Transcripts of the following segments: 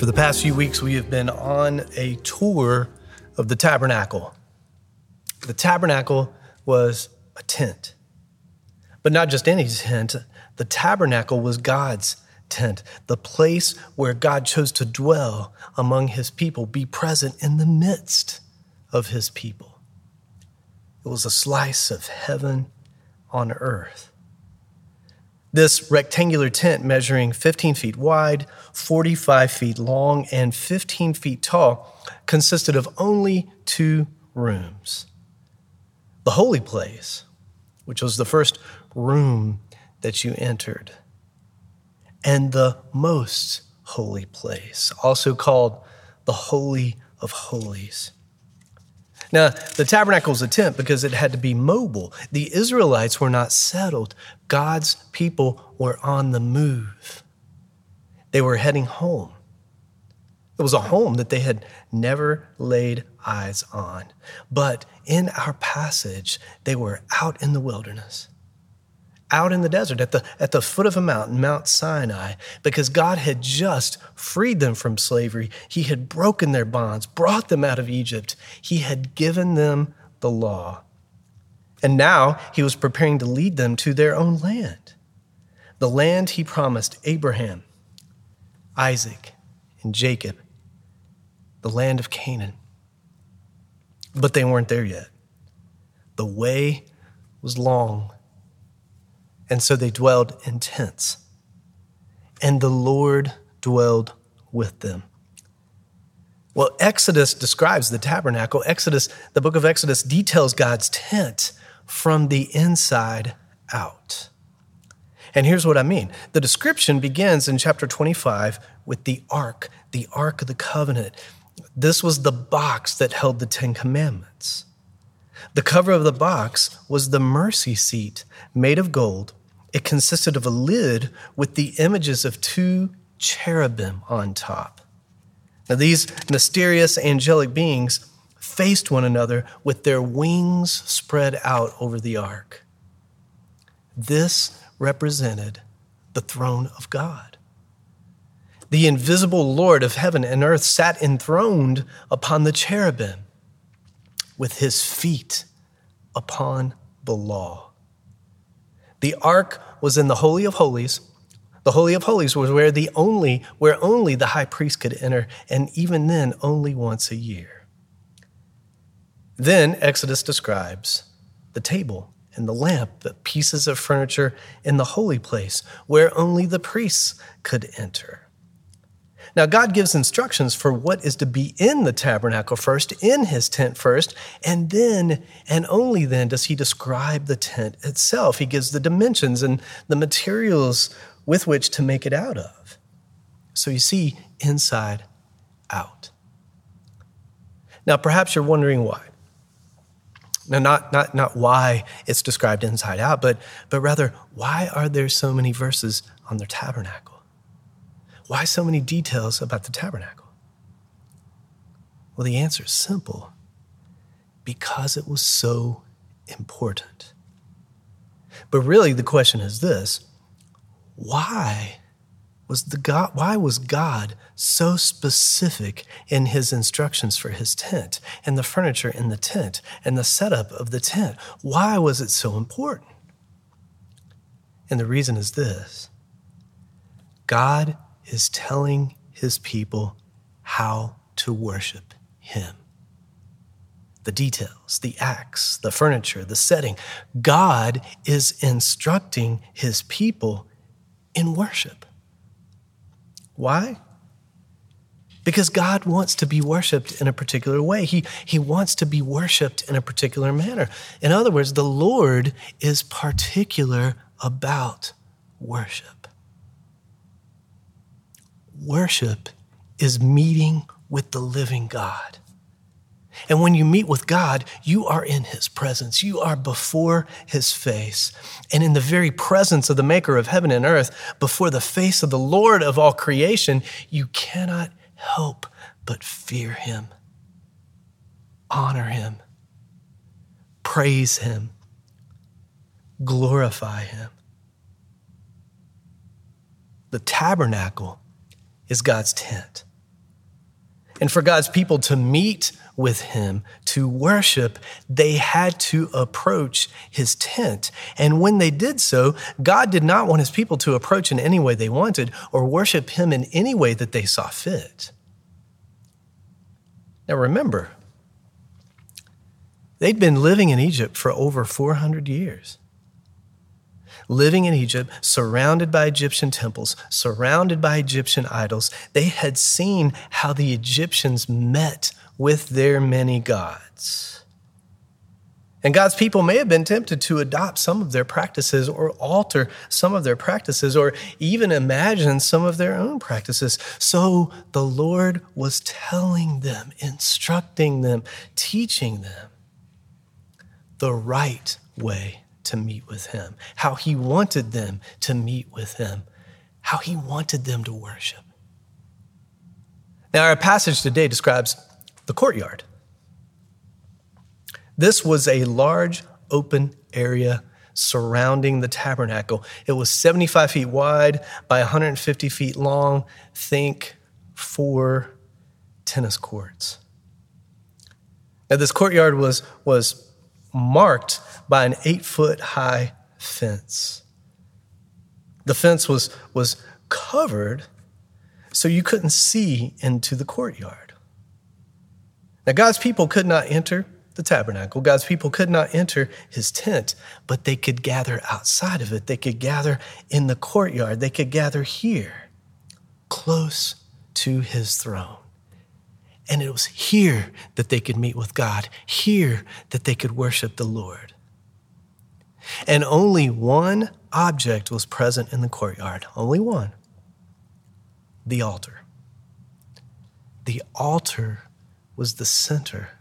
For the past few weeks, we have been on a tour of the tabernacle. The tabernacle was a tent, but not just any tent. The tabernacle was God's tent, the place where God chose to dwell among his people, be present in the midst of his people. It was a slice of heaven on earth. This rectangular tent, measuring 15 feet wide, 45 feet long, and 15 feet tall, consisted of only two rooms. The holy place, which was the first room that you entered, and the most holy place, also called the Holy of Holies. Now, the tabernacle was a tent because it had to be mobile. The Israelites were not settled, God's people were on the move. They were heading home. It was a home that they had never laid eyes on. But in our passage, they were out in the wilderness out in the desert at the, at the foot of a mountain, Mount Sinai, because God had just freed them from slavery. He had broken their bonds, brought them out of Egypt. He had given them the law. And now he was preparing to lead them to their own land, the land he promised Abraham, Isaac, and Jacob, the land of Canaan. But they weren't there yet. The way was long and so they dwelled in tents. And the Lord dwelled with them. Well, Exodus describes the tabernacle. Exodus, the book of Exodus, details God's tent from the inside out. And here's what I mean the description begins in chapter 25 with the ark, the ark of the covenant. This was the box that held the Ten Commandments. The cover of the box was the mercy seat made of gold it consisted of a lid with the images of two cherubim on top. Now, these mysterious angelic beings faced one another with their wings spread out over the ark. This represented the throne of God. The invisible Lord of heaven and earth sat enthroned upon the cherubim with his feet upon the law. The ark was in the Holy of Holies. The Holy of Holies was where the only where only the high priest could enter, and even then only once a year. Then Exodus describes the table and the lamp, the pieces of furniture in the holy place where only the priests could enter. Now, God gives instructions for what is to be in the tabernacle first, in his tent first, and then, and only then, does he describe the tent itself. He gives the dimensions and the materials with which to make it out of. So you see, inside out. Now, perhaps you're wondering why. Now, not, not, not why it's described inside out, but, but rather, why are there so many verses on the tabernacle? Why so many details about the tabernacle? Well, the answer is simple because it was so important. But really, the question is this why? Was the God, why was God so specific in his instructions for his tent and the furniture in the tent and the setup of the tent? Why was it so important? And the reason is this God is telling his people how to worship him. The details, the acts, the furniture, the setting. God is instructing his people in worship. Why? Because God wants to be worshiped in a particular way. He, he wants to be worshiped in a particular manner. In other words, the Lord is particular about worship. Worship is meeting with the living God. And when you meet with God, you are in his presence. You are before his face. And in the very presence of the maker of heaven and earth, before the face of the Lord of all creation, you cannot help but fear him, honor him, praise him, glorify him. The tabernacle is God's tent. And for God's people to meet with him, to worship, they had to approach his tent. And when they did so, God did not want his people to approach in any way they wanted or worship him in any way that they saw fit. Now remember, they'd been living in Egypt for over 400 years living in Egypt, surrounded by Egyptian temples, surrounded by Egyptian idols. They had seen how the Egyptians met with their many gods. And God's people may have been tempted to adopt some of their practices or alter some of their practices or even imagine some of their own practices. So the Lord was telling them, instructing them, teaching them the right way to meet with him, how he wanted them to meet with him, how he wanted them to worship. Now, our passage today describes the courtyard. This was a large open area surrounding the tabernacle. It was 75 feet wide by 150 feet long. Think four tennis courts. Now, this courtyard was, was marked by an eight foot high fence. The fence was, was covered so you couldn't see into the courtyard. Now, God's people could not enter the tabernacle. God's people could not enter his tent, but they could gather outside of it. They could gather in the courtyard. They could gather here, close to his throne. And it was here that they could meet with God, here that they could worship the Lord. And only one object was present in the courtyard, only one the altar. The altar was the center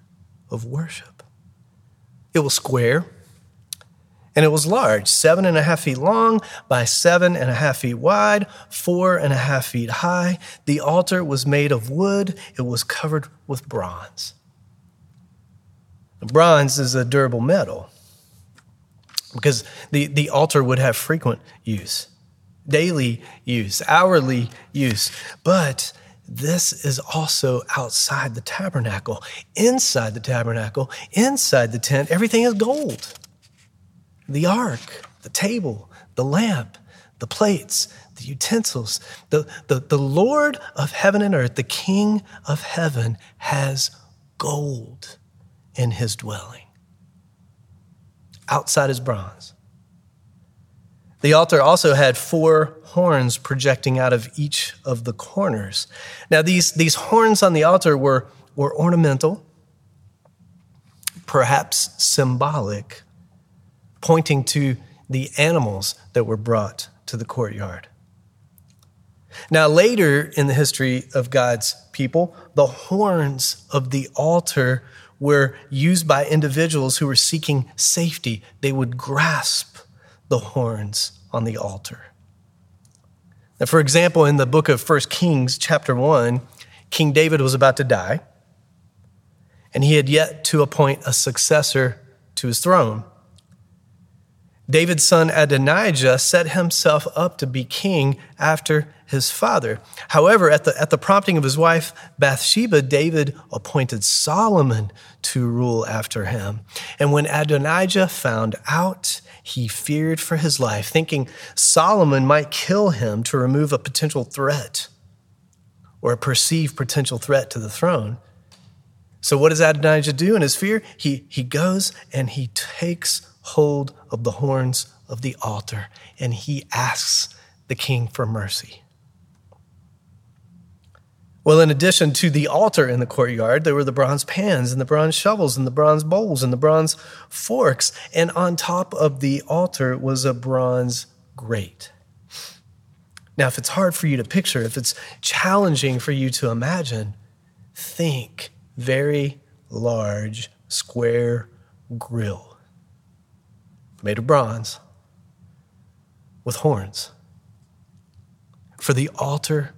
of worship. It was square, and it was large, seven and a half feet long by seven and a half feet wide, four and a half feet high. The altar was made of wood, it was covered with bronze. Bronze is a durable metal because the, the altar would have frequent use, daily use, hourly use. But this is also outside the tabernacle. Inside the tabernacle, inside the tent, everything is gold the ark, the table, the lamp, the plates, the utensils. The, the, the Lord of heaven and earth, the King of heaven, has gold in his dwelling. Outside is bronze. The altar also had four horns projecting out of each of the corners. Now, these, these horns on the altar were, were ornamental, perhaps symbolic pointing to the animals that were brought to the courtyard. Now, later in the history of God's people, the horns of the altar were used by individuals who were seeking safety. They would grasp the horns on the altar. Now, for example, in the book of 1 Kings, chapter 1, King David was about to die, and he had yet to appoint a successor to his throne. David's son Adonijah set himself up to be king after his father. However, at the, at the prompting of his wife Bathsheba, David appointed Solomon to rule after him. And when Adonijah found out, he feared for his life, thinking Solomon might kill him to remove a potential threat or a perceived potential threat to the throne. So, what does Adonijah do in his fear? He, he goes and he takes hold of the horns of the altar and he asks the king for mercy. Well, in addition to the altar in the courtyard, there were the bronze pans and the bronze shovels and the bronze bowls and the bronze forks. And on top of the altar was a bronze grate. Now, if it's hard for you to picture, if it's challenging for you to imagine, think very large square grill made of bronze with horns. For the altar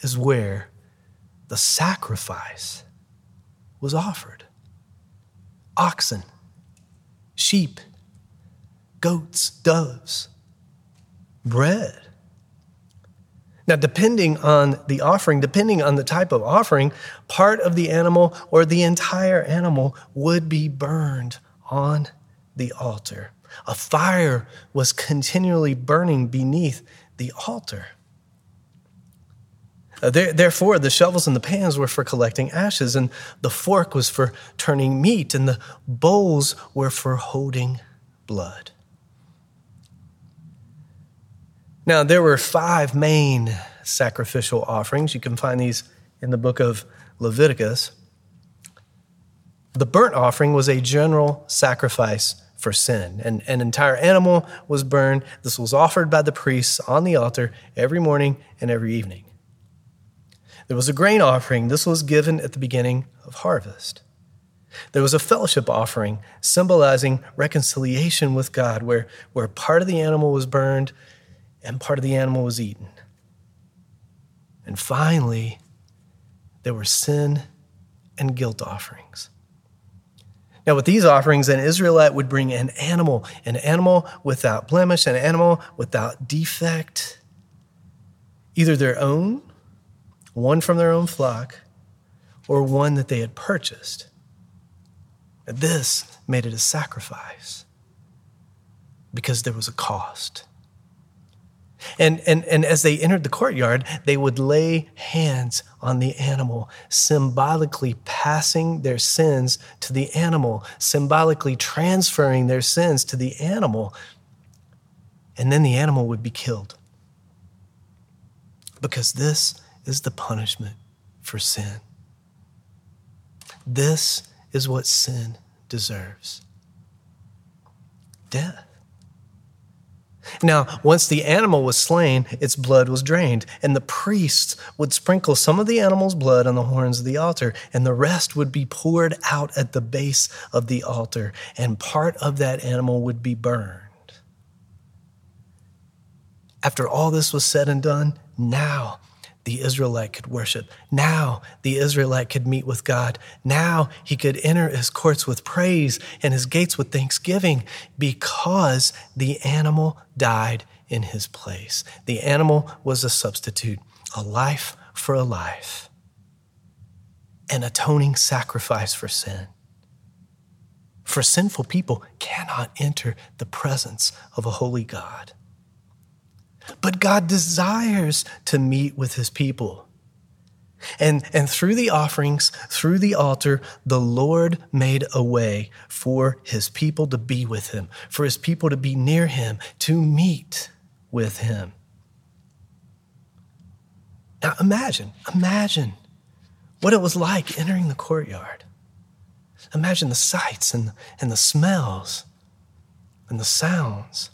is where the sacrifice was offered oxen, sheep, goats, doves, bread. Now, depending on the offering, depending on the type of offering, part of the animal or the entire animal would be burned on the altar. A fire was continually burning beneath the altar. Uh, therefore, the shovels and the pans were for collecting ashes, and the fork was for turning meat, and the bowls were for holding blood. Now, there were five main sacrificial offerings. You can find these in the book of Leviticus. The burnt offering was a general sacrifice for sin. And an entire animal was burned. This was offered by the priests on the altar every morning and every evening. There was a grain offering. This was given at the beginning of harvest. There was a fellowship offering symbolizing reconciliation with God, where, where part of the animal was burned and part of the animal was eaten. And finally, there were sin and guilt offerings. Now, with these offerings, an Israelite would bring an animal, an animal without blemish, an animal without defect, either their own, one from their own flock, or one that they had purchased. This made it a sacrifice because there was a cost. And, and, and as they entered the courtyard, they would lay hands on the animal, symbolically passing their sins to the animal, symbolically transferring their sins to the animal. And then the animal would be killed. Because this is the punishment for sin. This is what sin deserves death. Now, once the animal was slain, its blood was drained, and the priests would sprinkle some of the animal's blood on the horns of the altar, and the rest would be poured out at the base of the altar, and part of that animal would be burned. After all this was said and done, now the Israelite could worship. Now the Israelite could meet with God. Now he could enter his courts with praise and his gates with thanksgiving because the animal died in his place. The animal was a substitute, a life for a life, an atoning sacrifice for sin. For sinful people cannot enter the presence of a holy God. But God desires to meet with his people. And, and through the offerings, through the altar, the Lord made a way for his people to be with him, for his people to be near him, to meet with him. Now imagine, imagine what it was like entering the courtyard. Imagine the sights and, and the smells and the sounds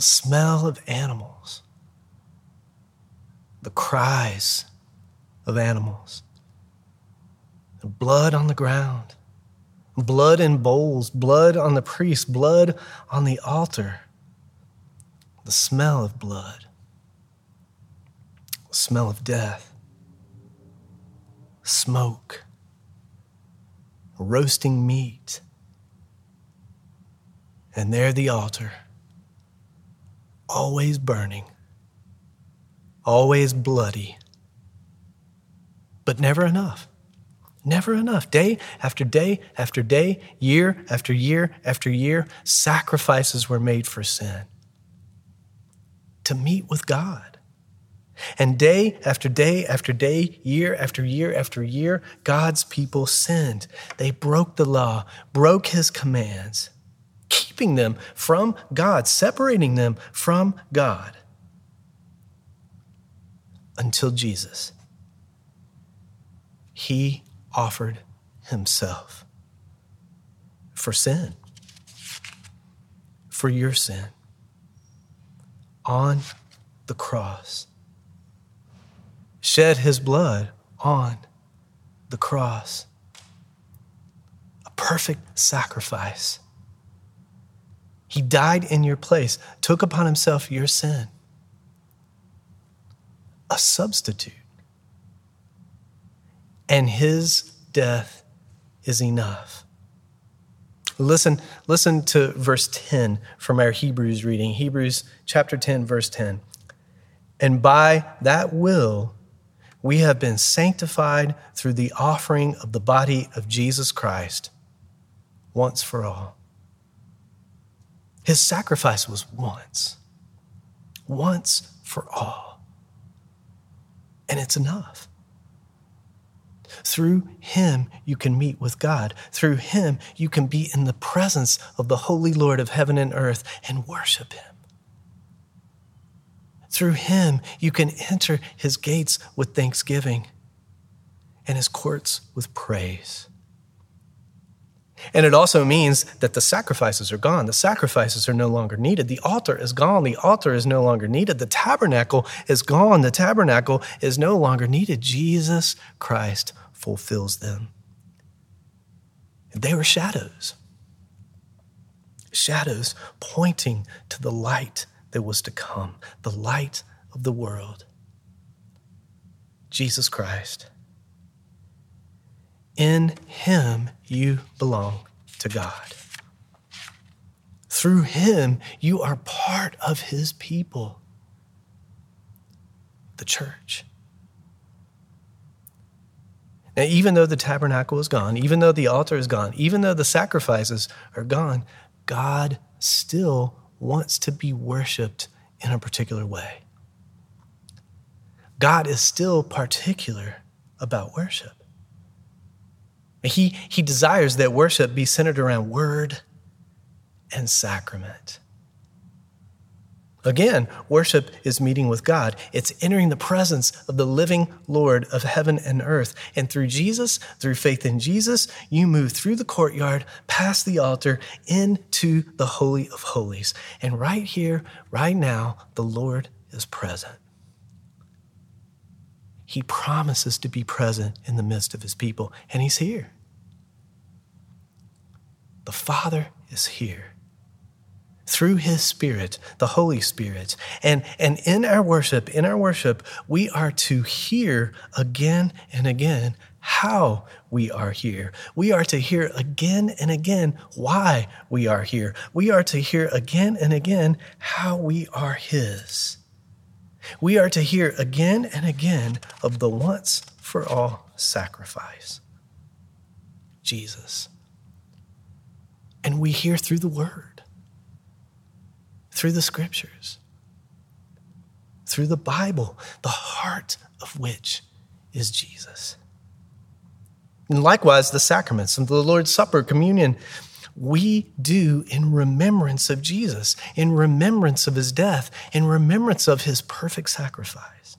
the smell of animals, the cries of animals, the blood on the ground, blood in bowls, blood on the priest, blood on the altar, the smell of blood, the smell of death, smoke, roasting meat. And there the altar always burning, always bloody, but never enough. Never enough. Day after day after day, year after year after year, sacrifices were made for sin to meet with God. And day after day after day, year after year after year, God's people sinned. They broke the law, broke his commands keeping them from God, separating them from God until Jesus. He offered himself for sin, for your sin, on the cross, shed his blood on the cross, a perfect sacrifice. He died in your place, took upon himself your sin, a substitute. And his death is enough. Listen, listen to verse 10 from our Hebrews reading. Hebrews chapter 10, verse 10. And by that will, we have been sanctified through the offering of the body of Jesus Christ once for all. His sacrifice was once, once for all. And it's enough. Through him, you can meet with God. Through him, you can be in the presence of the Holy Lord of heaven and earth and worship him. Through him, you can enter his gates with thanksgiving and his courts with praise. And it also means that the sacrifices are gone. The sacrifices are no longer needed. The altar is gone. The altar is no longer needed. The tabernacle is gone. The tabernacle is no longer needed. Jesus Christ fulfills them. They were shadows, shadows pointing to the light that was to come, the light of the world. Jesus Christ. In him you belong to God. Through him you are part of his people, the church. Now, even though the tabernacle is gone, even though the altar is gone, even though the sacrifices are gone, God still wants to be worshiped in a particular way. God is still particular about worship. He, he desires that worship be centered around word and sacrament. Again, worship is meeting with God. It's entering the presence of the living Lord of heaven and earth. And through Jesus, through faith in Jesus, you move through the courtyard, past the altar, into the Holy of Holies. And right here, right now, the Lord is present. He promises to be present in the midst of his people, and he's here. The Father is here. Through his spirit the holy spirit and and in our worship in our worship we are to hear again and again how we are here. We are to hear again and again why we are here. We are to hear again and again how we are his we are to hear again and again of the once for all sacrifice Jesus and we hear through the word through the scriptures, through the Bible, the heart of which is Jesus. And likewise, the sacraments and the Lord's Supper, communion, we do in remembrance of Jesus, in remembrance of his death, in remembrance of his perfect sacrifice.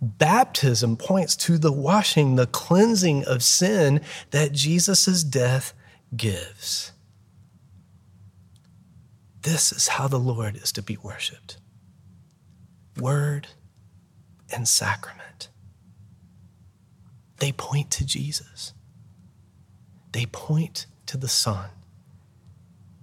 Baptism points to the washing, the cleansing of sin that Jesus' death gives. This is how the Lord is to be worshiped word and sacrament. They point to Jesus, they point to the Son.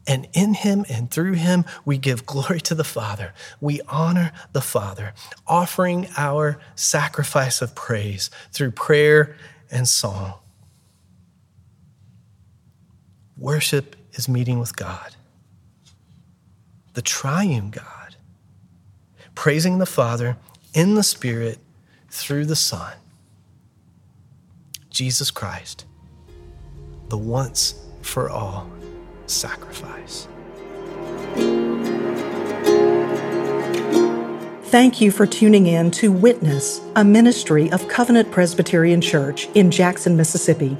And in him and through him, we give glory to the Father. We honor the Father, offering our sacrifice of praise through prayer and song. Worship is meeting with God the triune God, praising the Father in the Spirit through the Son, Jesus Christ, the once for all sacrifice. Thank you for tuning in to Witness, a ministry of Covenant Presbyterian Church in Jackson, Mississippi.